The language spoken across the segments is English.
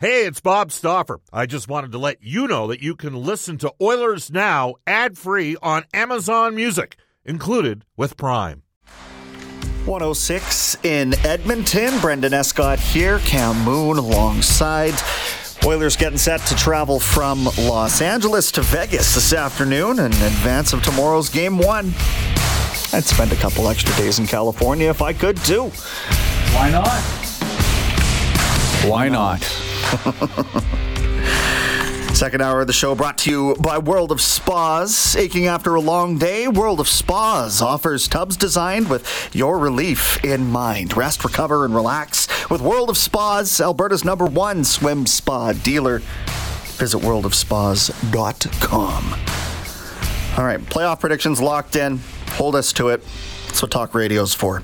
Hey, it's Bob Stauffer. I just wanted to let you know that you can listen to Oilers Now ad free on Amazon Music, included with Prime. 106 in Edmonton. Brendan Escott here, Cam Moon alongside. Oilers getting set to travel from Los Angeles to Vegas this afternoon in advance of tomorrow's game one. I'd spend a couple extra days in California if I could too. Why not? Why not? Second hour of the show brought to you by World of Spas. Aching after a long day? World of Spas offers tubs designed with your relief in mind. Rest, recover, and relax with World of Spas, Alberta's number one swim spa dealer. Visit worldofspas.com. All right, playoff predictions locked in. Hold us to it. That's what talk radio's for.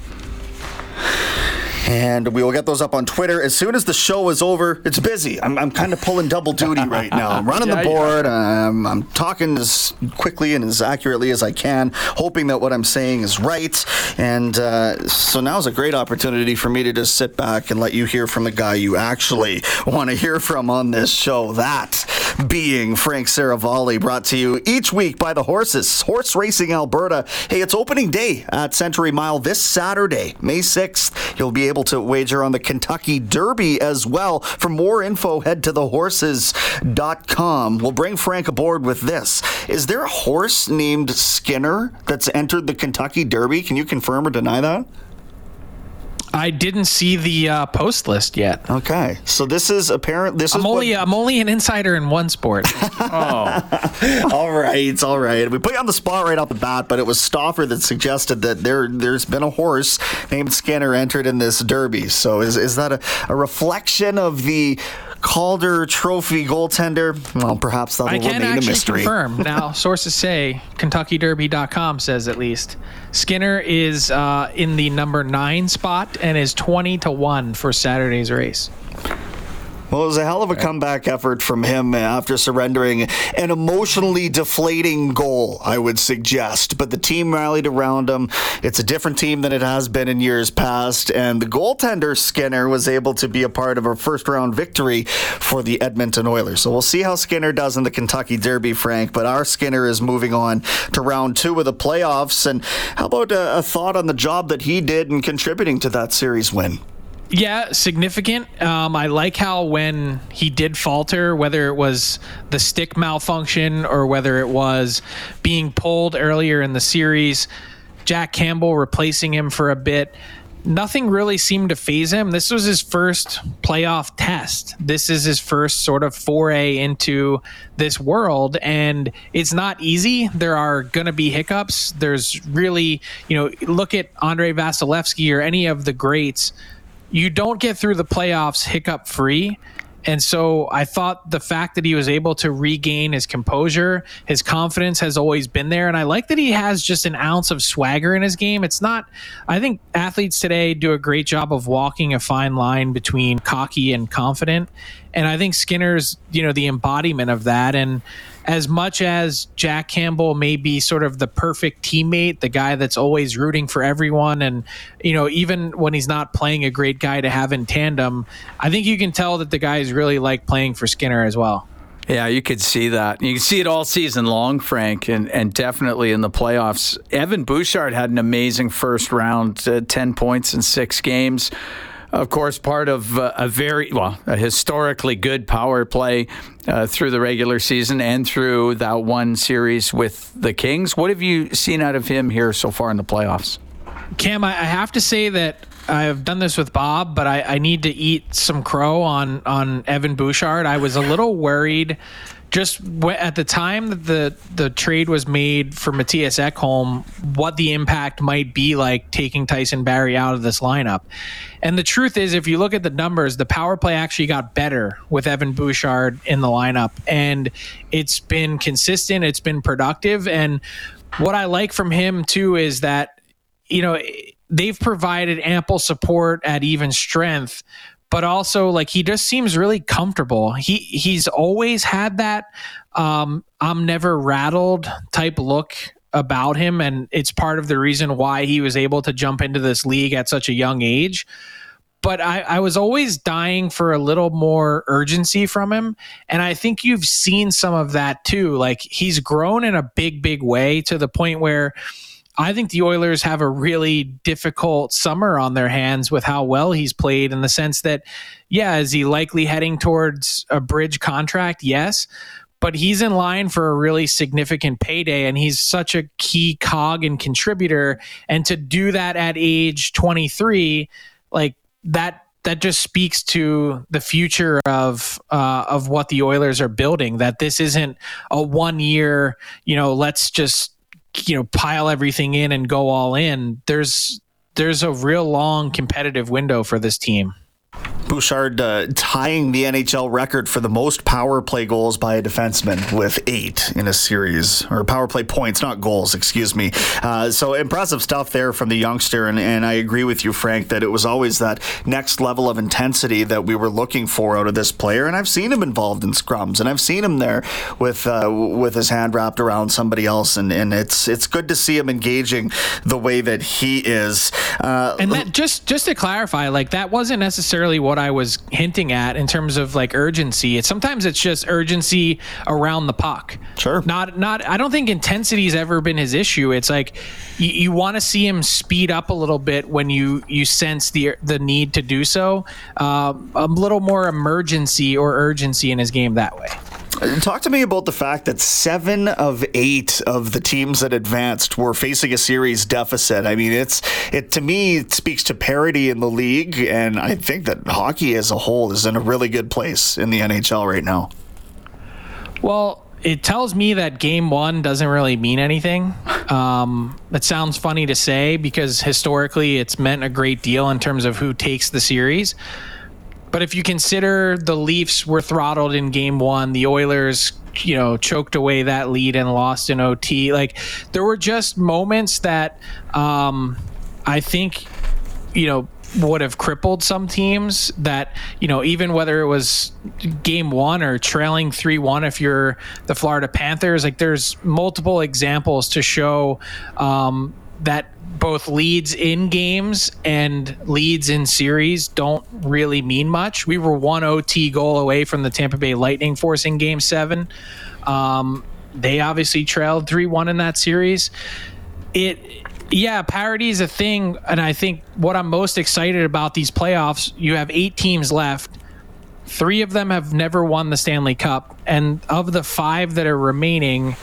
And we will get those up on Twitter as soon as the show is over. It's busy. I'm, I'm kind of pulling double duty right now. I'm running Yeah, the board. Um, I'm talking as quickly and as accurately as I can, hoping that what I'm saying is right. And uh, so now is a great opportunity for me to just sit back and let you hear from the guy you actually want to hear from on this show. That being Frank Seravalli, brought to you each week by the Horses, Horse Racing Alberta. Hey, it's opening day at Century Mile this Saturday, May 6th. You'll be able to wager on the Kentucky Derby as well. For more info, head to thehorses.com. We'll bring Frank aboard with this. Is there a horse named Skinner that's entered the Kentucky Derby? Can you confirm or deny that? I didn't see the uh, post list yet. Okay, so this is apparent. This I'm what- only I'm only an insider in one sport. Oh, all right, all right. We put you on the spot right off the bat, but it was Stauffer that suggested that there there's been a horse named Skinner entered in this derby. So is is that a, a reflection of the Calder Trophy goaltender? Well, perhaps that'll I can remain a actually mystery. confirm. Now, sources say KentuckyDerby.com says at least Skinner is uh, in the number nine spot and is twenty to one for Saturday's race. Well, it was a hell of a comeback effort from him uh, after surrendering an emotionally deflating goal, I would suggest. But the team rallied around him. It's a different team than it has been in years past. And the goaltender, Skinner, was able to be a part of a first round victory for the Edmonton Oilers. So we'll see how Skinner does in the Kentucky Derby, Frank. But our Skinner is moving on to round two of the playoffs. And how about a, a thought on the job that he did in contributing to that series win? Yeah, significant. Um, I like how when he did falter, whether it was the stick malfunction or whether it was being pulled earlier in the series, Jack Campbell replacing him for a bit. Nothing really seemed to faze him. This was his first playoff test. This is his first sort of foray into this world, and it's not easy. There are going to be hiccups. There's really, you know, look at Andrei Vasilevskiy or any of the greats you don't get through the playoffs hiccup free. And so I thought the fact that he was able to regain his composure, his confidence has always been there. And I like that he has just an ounce of swagger in his game. It's not, I think athletes today do a great job of walking a fine line between cocky and confident. And I think Skinner's, you know, the embodiment of that. And as much as Jack Campbell may be sort of the perfect teammate, the guy that's always rooting for everyone, and you know, even when he's not playing a great guy to have in tandem, I think you can tell that the guys really like playing for Skinner as well. Yeah, you could see that. You can see it all season long, Frank, and, and definitely in the playoffs. Evan Bouchard had an amazing first round, uh, 10 points in six games. Of course, part of uh, a very, well, a historically good power play uh, through the regular season and through that one series with the Kings. What have you seen out of him here so far in the playoffs? Cam, I, have to say that I've done this with Bob, but I, I need to eat some crow on on Evan Bouchard. I was a little worried just at the time that the the trade was made for Mattias Ekholm, what the impact might be like taking Tyson Barrie out of this lineup. And the truth is, if you look at the numbers, the power play actually got better with Evan Bouchard in the lineup, and it's been consistent. It's been productive, and what I like from him too is that you know they've provided ample support at even strength but also like he just seems really comfortable he he's always had that um i'm never rattled type look about him and it's part of the reason why he was able to jump into this league at such a young age but I, I was always dying for a little more urgency from him. And I think you've seen some of that too. Like he's grown in a big, big way to the point where I think the Oilers have a really difficult summer on their hands with how well he's played in the sense that, yeah, is he likely heading towards a bridge contract? Yes. But he's in line for a really significant payday, and he's such a key cog and contributor. And to do that at age 23, like that that just speaks to the future of uh, of what the Oilers are building. That this isn't a one year, you know, let's just you know pile everything in and go all in. There's there's a real long competitive window for this team. Bouchard uh, tying the NHL record for the most power play goals by a defenseman with eight in a series, or power play points, not goals, excuse me. Uh, so impressive stuff there from the youngster, and, and I agree with you, Frank, that it was always that next level of intensity that we were looking for out of this player. And I've seen him involved in scrums, and I've seen him there with uh, with his hand wrapped around somebody else, and, and it's it's good to see him engaging the way that he is. Uh, and that, just just to clarify, like that wasn't necessarily what I was hinting at in terms of like urgency. It's sometimes it's just urgency around the puck. Sure. Not not. I don't think intensity's ever been his issue. It's like you, you want to see him speed up a little bit when you you sense the the need to do so. Uh, a little more emergency or urgency in his game that way. Talk to me about the fact that seven of eight of the teams that advanced were facing a series deficit. I mean, it's it to me it speaks to parity in the league, and I think that hockey as a whole is in a really good place in the NHL right now. Well, it tells me that game one doesn't really mean anything. Um, it sounds funny to say because historically it's meant a great deal in terms of who takes the series. But if you consider the Leafs were throttled in game one, the Oilers, you know, choked away that lead and lost in OT, like there were just moments that um, I think, you know, would have crippled some teams that you know even whether it was game one or trailing 3-1 if you're the florida panthers like there's multiple examples to show um, that both leads in games and leads in series don't really mean much. We were one OT goal away from the Tampa Bay Lightning forcing game seven. Um, they obviously trailed 3 1 in that series. It, yeah, parity is a thing. And I think what I'm most excited about these playoffs, you have eight teams left. Three of them have never won the Stanley Cup. And of the five that are remaining,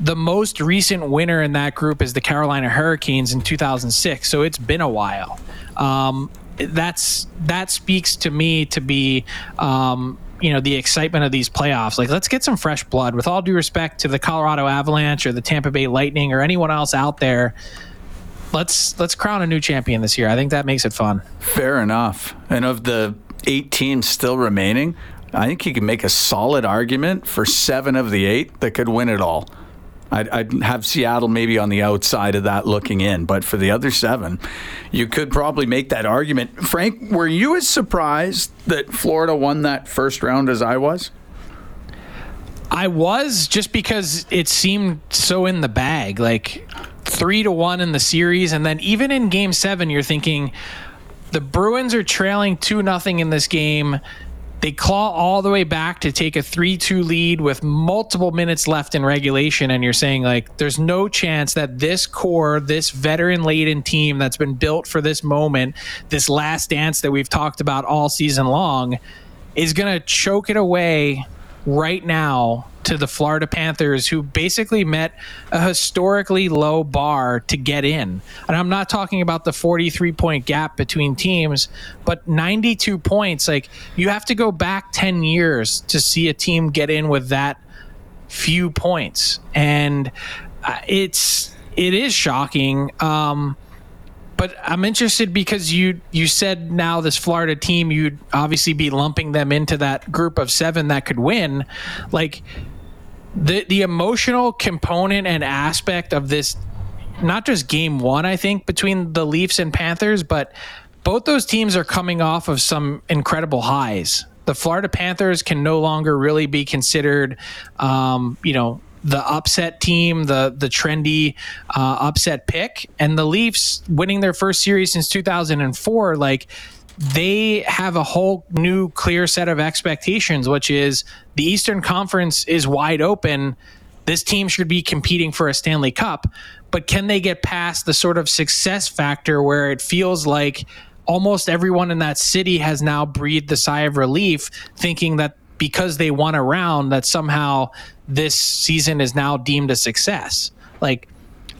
the most recent winner in that group is the Carolina Hurricanes in 2006. So it's been a while. Um, that's that speaks to me to be. Um, you know the excitement of these playoffs like let's get some fresh blood with all due respect to the colorado avalanche or the tampa bay lightning or anyone else out there let's let's crown a new champion this year i think that makes it fun fair enough and of the eight teams still remaining i think you can make a solid argument for seven of the eight that could win it all I'd, I'd, have Seattle maybe on the outside of that looking in, but for the other seven, you could probably make that argument. Frank, were you as surprised that Florida won that first round as I was? I was just because it seemed so in the bag, like three to one in the series, and then even in Game Seven, you're thinking the Bruins are trailing two nothing in this game they claw all the way back to take a 3-2 lead with multiple minutes left in regulation and you're saying like there's no chance that this core this veteran laden team that's been built for this moment this last dance that we've talked about all season long is going to choke it away right now to the Florida Panthers, who basically met a historically low bar to get in. And I'm not talking about the 43 point gap between teams, but 92 points. Like, you have to go back 10 years to see a team get in with that few points. And uh, it's, it is shocking. Um, but I'm interested because you you said now this Florida team you'd obviously be lumping them into that group of seven that could win. Like the the emotional component and aspect of this, not just game one, I think between the Leafs and Panthers, but both those teams are coming off of some incredible highs. The Florida Panthers can no longer really be considered, um, you know, the upset team, the the trendy uh, upset pick, and the Leafs winning their first series since 2004. Like they have a whole new clear set of expectations, which is the Eastern Conference is wide open. This team should be competing for a Stanley Cup, but can they get past the sort of success factor where it feels like almost everyone in that city has now breathed the sigh of relief, thinking that because they won a round, that somehow this season is now deemed a success? Like,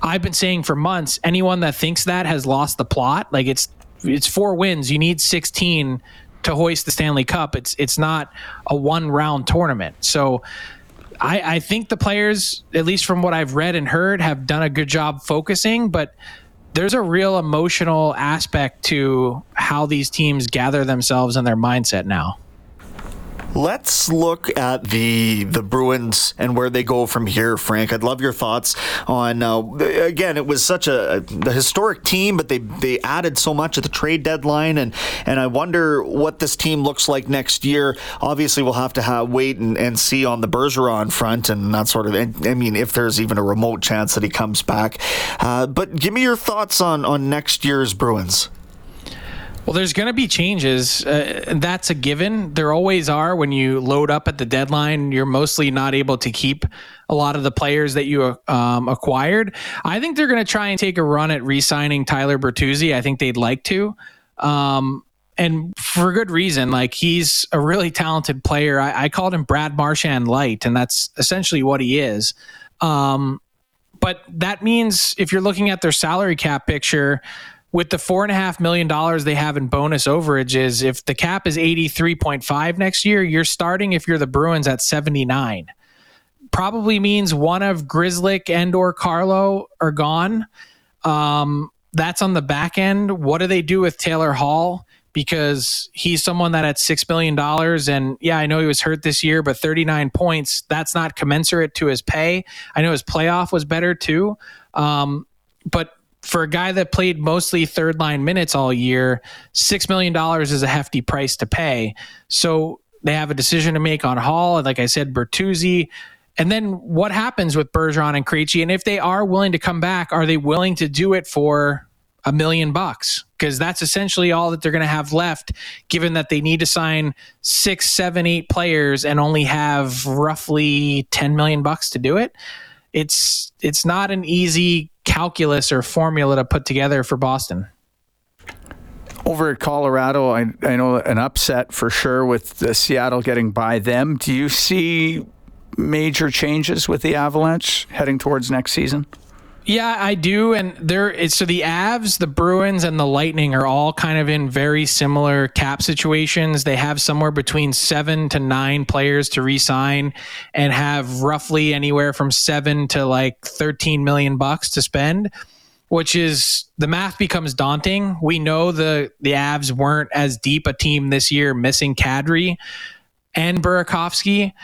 I've been saying for months, anyone that thinks that has lost the plot. Like it's it's four wins. You need 16 to hoist the Stanley Cup. It's it's not a one round tournament. So I, I think the players, at least from what I've read and heard, have done a good job focusing, but there's a real emotional aspect to how these teams gather themselves and their mindset now. Let's look at the the Bruins and where they go from here, Frank. I'd love your thoughts on. Uh, again, it was such a, a historic team, but they they added so much at the trade deadline, and and I wonder what this team looks like next year. Obviously, we'll have to have, wait and, and see on the Bergeron front and that sort of. I mean, if there's even a remote chance that he comes back. Uh, but give me your thoughts on on next year's Bruins. Well, there's going to be changes. Uh, that's a given. There always are when you load up at the deadline. You're mostly not able to keep a lot of the players that you um, acquired. I think they're going to try and take a run at re-signing Tyler Bertuzzi. I think they'd like to. Um, and for good reason. Like he's a really talented player. I, I, called him Brad Marchand light, and that's essentially what he is. Um, but that means if you're looking at their salary cap picture, with the four and a half million dollars they have in bonus overages, if the cap is 83.5 next year, you're starting if you're the Bruins at 79. Probably means one of Grzelcyk and or Carlo are gone. Um, that's on the back end. What do they do with Taylor Hall? Because he's someone that at six million dollars, and yeah, I know he was hurt this year, but 39 points, that's not commensurate to his pay. I know his playoff was better too. Um, but for a guy that played mostly third line minutes all year, $6 million is a hefty price to pay. So they have a decision to make on Hall. Like I said, Bertuzzi. And then what happens with Bergeron and Krejci? And if they are willing to come back, are they willing to do it for a million bucks? Because that's essentially all that they're going to have left, given that they need to sign six, seven, eight players and only have roughly 10 million bucks to do it. It's it's not an easy calculus or formula to put together for Boston? Over at Colorado, I, I know an upset for sure with Seattle getting by them. Do you see major changes with the Avalanche heading towards next season? Yeah, I do. And there, so the Avs, the Bruins, and the Lightning are all kind of in very similar cap situations. They have somewhere between seven to nine players to re-sign, and have roughly anywhere from seven to like thirteen million bucks to spend. Which is the math becomes daunting. We know the the Avs weren't as deep a team this year, missing Kadri and Burakovsky.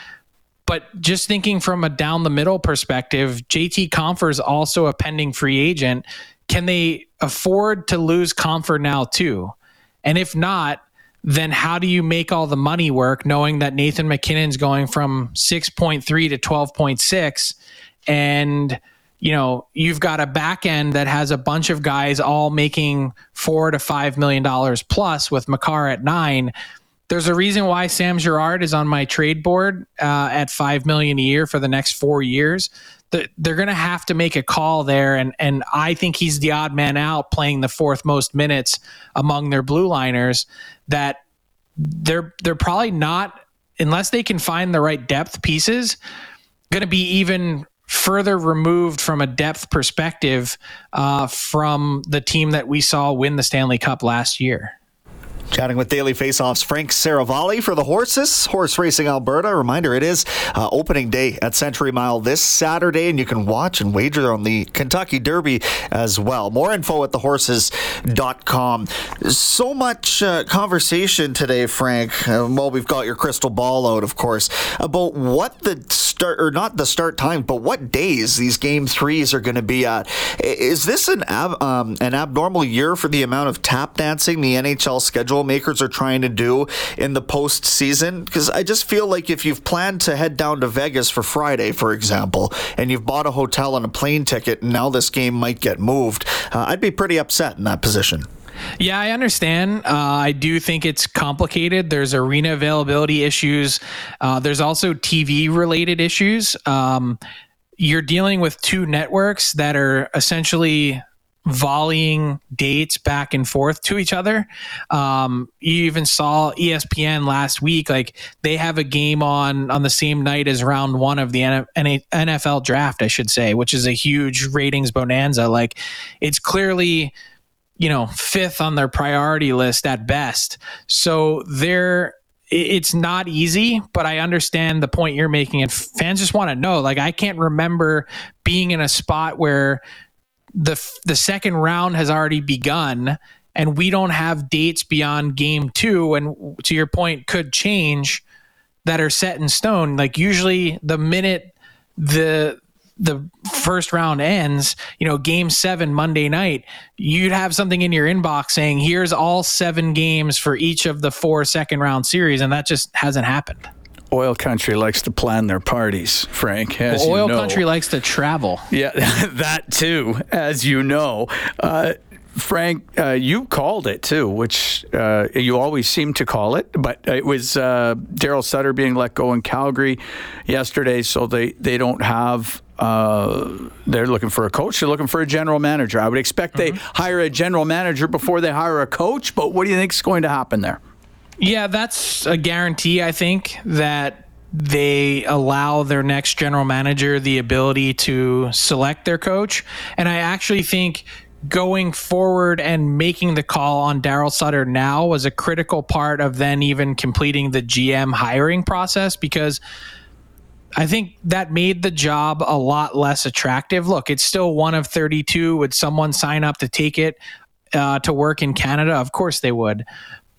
But just thinking from a down the middle perspective, JT Compher is also a pending free agent. Can they afford to lose Compher now too? And if not, then how do you make all the money work knowing that Nathan MacKinnon's going from 6.3 to 12.6 and you know you've got a back end that has a bunch of guys all making 4 to 5 million dollars plus with Makar at 9 there's a reason why Sam Girard is on my trade board uh, at five million a year for the next four years. they're going to have to make a call there, and and I think he's the odd man out, playing the fourth most minutes among their blue liners. That they're they're probably not unless they can find the right depth pieces, going to be even further removed from a depth perspective uh, from the team that we saw win the Stanley Cup last year. Chatting with Daily Faceoff's Frank Seravalli for the horses, Horse Racing Alberta. Reminder, it is uh, opening day at Century Mile this Saturday, and you can watch and wager on the Kentucky Derby as well. More info at thehorses.com. So much uh, conversation today, Frank. Uh, well, we've got your crystal ball out, of course, about what the start, or not the start time, but what days these game threes are going to be at. Is this an, ab, um, an abnormal year for the amount of tap dancing the NHL schedule? Makers are trying to do in the postseason? Because I just feel like if you've planned to head down to Vegas for Friday, for example, and you've bought a hotel and a plane ticket, and now this game might get moved, uh, I'd be pretty upset in that position. Yeah, I understand. Uh, I do think it's complicated. There's arena availability issues. Uh, there's also TV related issues. Um, you're dealing with two networks that are essentially volleying dates back and forth to each other. Um, you even saw ESPN last week, like they have a game on on the same night as round one of the NFL draft, I should say, which is a huge ratings bonanza. Like it's clearly you know fifth on their priority list at best. So they're it's not easy, but I understand the point you're making. And fans just want to know. Like, I can't remember being in a spot where the the second round has already begun and we don't have dates beyond game two and to your point could change that are set in stone. Like usually the minute the the first round ends you know game seven monday night you'd have something in your inbox saying here's all seven games for each of the four second round series. And that just hasn't happened oil country likes to plan their parties, Frank. As well, oil you know. country likes to travel. Yeah, that too, as you know. Uh, Frank, uh, you called it too, which uh, you always seem to call it, but it was uh, Darryl Sutter being let go in Calgary yesterday, so they, they don't have. Uh, they're looking for a coach. They're looking for a general manager. I would expect mm-hmm. they hire a general manager before they hire a coach. But what do you think is going to happen there? Yeah, that's a guarantee, I think, that they allow their next general manager the ability to select their coach. And I actually think going forward and making the call on Darryl Sutter now was a critical part of then even completing the GM hiring process because I think that made the job a lot less attractive. Look, it's still one of 32. Would someone sign up to take it uh, to work in Canada? Of course they would.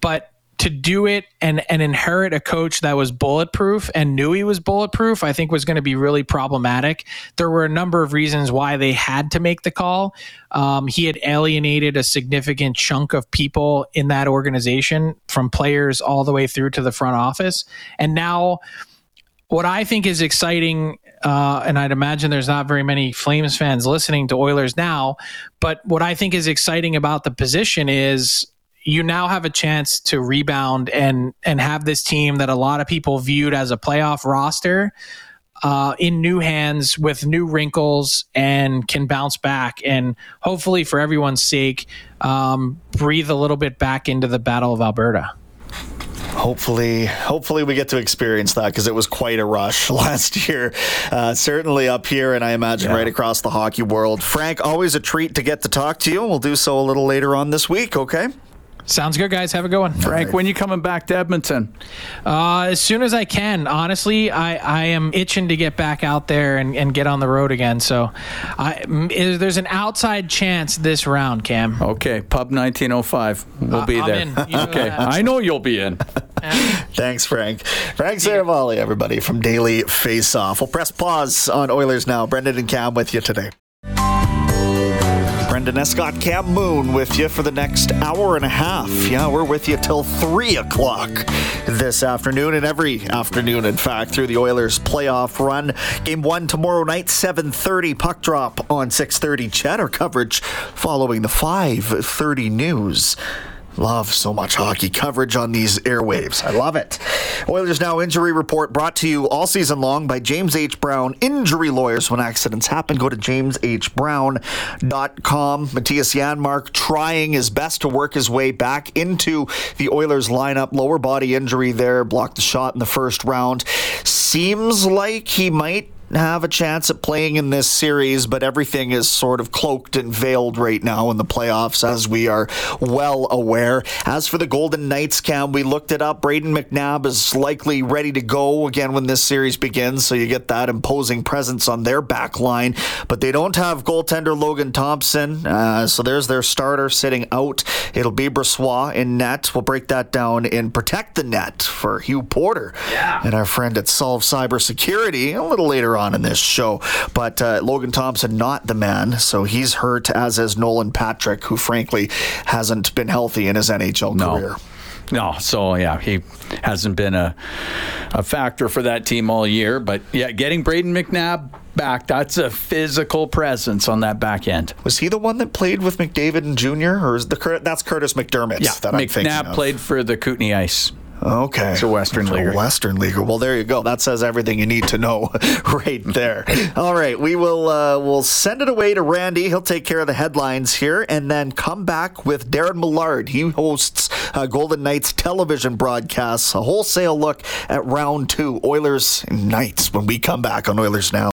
But to do it and and inherit a coach that was bulletproof and knew he was bulletproof, I think was going to be really problematic. There were a number of reasons why they had to make the call. Um, he had alienated a significant chunk of people in that organization, from players all the way through to the front office, and now. What I think is exciting uh, and I'd imagine there's not very many Flames fans listening to Oilers now. But what I think is exciting about the position is you now have a chance to rebound and and have this team that a lot of people viewed as a playoff roster uh, in new hands with new wrinkles and can bounce back. And hopefully for everyone's sake um, breathe a little bit back into the battle of alberta. Hopefully hopefully we get to experience that because it was quite a rush last year. Uh, certainly up here and i imagine yeah. right across the hockey world. Frank always a treat to get to talk to you and we'll do so a little later on this week okay Sounds good, guys. Have a good one. Frank, right. when you coming back to Edmonton? Uh, as soon as I can. Honestly, I, I am itching to get back out there and, and get on the road again. So I, there's an outside chance this round, Cam. Okay, Pub 1905. We'll uh, be there. okay, I know you'll be in. Thanks, Frank. Frank Seravalli, everybody from Daily Face Off. We'll press pause on Oilers now. Brendan and Cam with you today. Brendan Escott, Cam Moon with you for the next hour and a half. Yeah, we're with you till 3 o'clock this afternoon and every afternoon, in fact, through the Oilers playoff run. Game one tomorrow night, 7.30, puck drop on 6.30. Cheddar coverage following the 5.30 news. Love so much hockey coverage on these airwaves. I love it. Oilers Now injury report brought to you all season long by James H. Brown Injury Lawyers. When accidents happen, go to jameshbrown.com. Mattias Janmark trying his best to work his way back into the Oilers lineup. Lower body injury there, blocked the shot in the first round. Seems like he might have a chance at playing in this series, but everything is sort of cloaked and veiled right now in the playoffs, as we are well aware. As for the Golden Knights, Cam, we looked it up. Brayden McNabb is likely ready to go again when this series begins, so you get that imposing presence on their back line. But they don't have goaltender Logan Thompson, uh, so there's their starter sitting out. It'll be Brossoit in net. We'll break that down in Protect the Net for Hugh Porter yeah. and our friend at Solve Cybersecurity a little later on in this show. But uh, Logan Thompson, not the man. So he's hurt, as is Nolan Patrick, who frankly hasn't been healthy in his NHL no. career. No, so yeah, he hasn't been a a factor for that team all year. But yeah, getting Brayden McNabb back, that's a physical presence on that back end. Was he the one that played with McDavid and Jr. or is the that's Curtis McDermott? Yeah, that I'm thinking McNabb played for the Kootenay Ice. Okay. It's a Western It's leaguer. Western leaguer. Well, there you go. That says everything you need to know right there. All right, we will uh, we'll send it away to Randy. He'll take care of the headlines here, and then come back with Darren Millard. He hosts uh, Golden Knights television broadcasts. A wholesale look at round two, Oilers Knights. When we come back on Oilers now.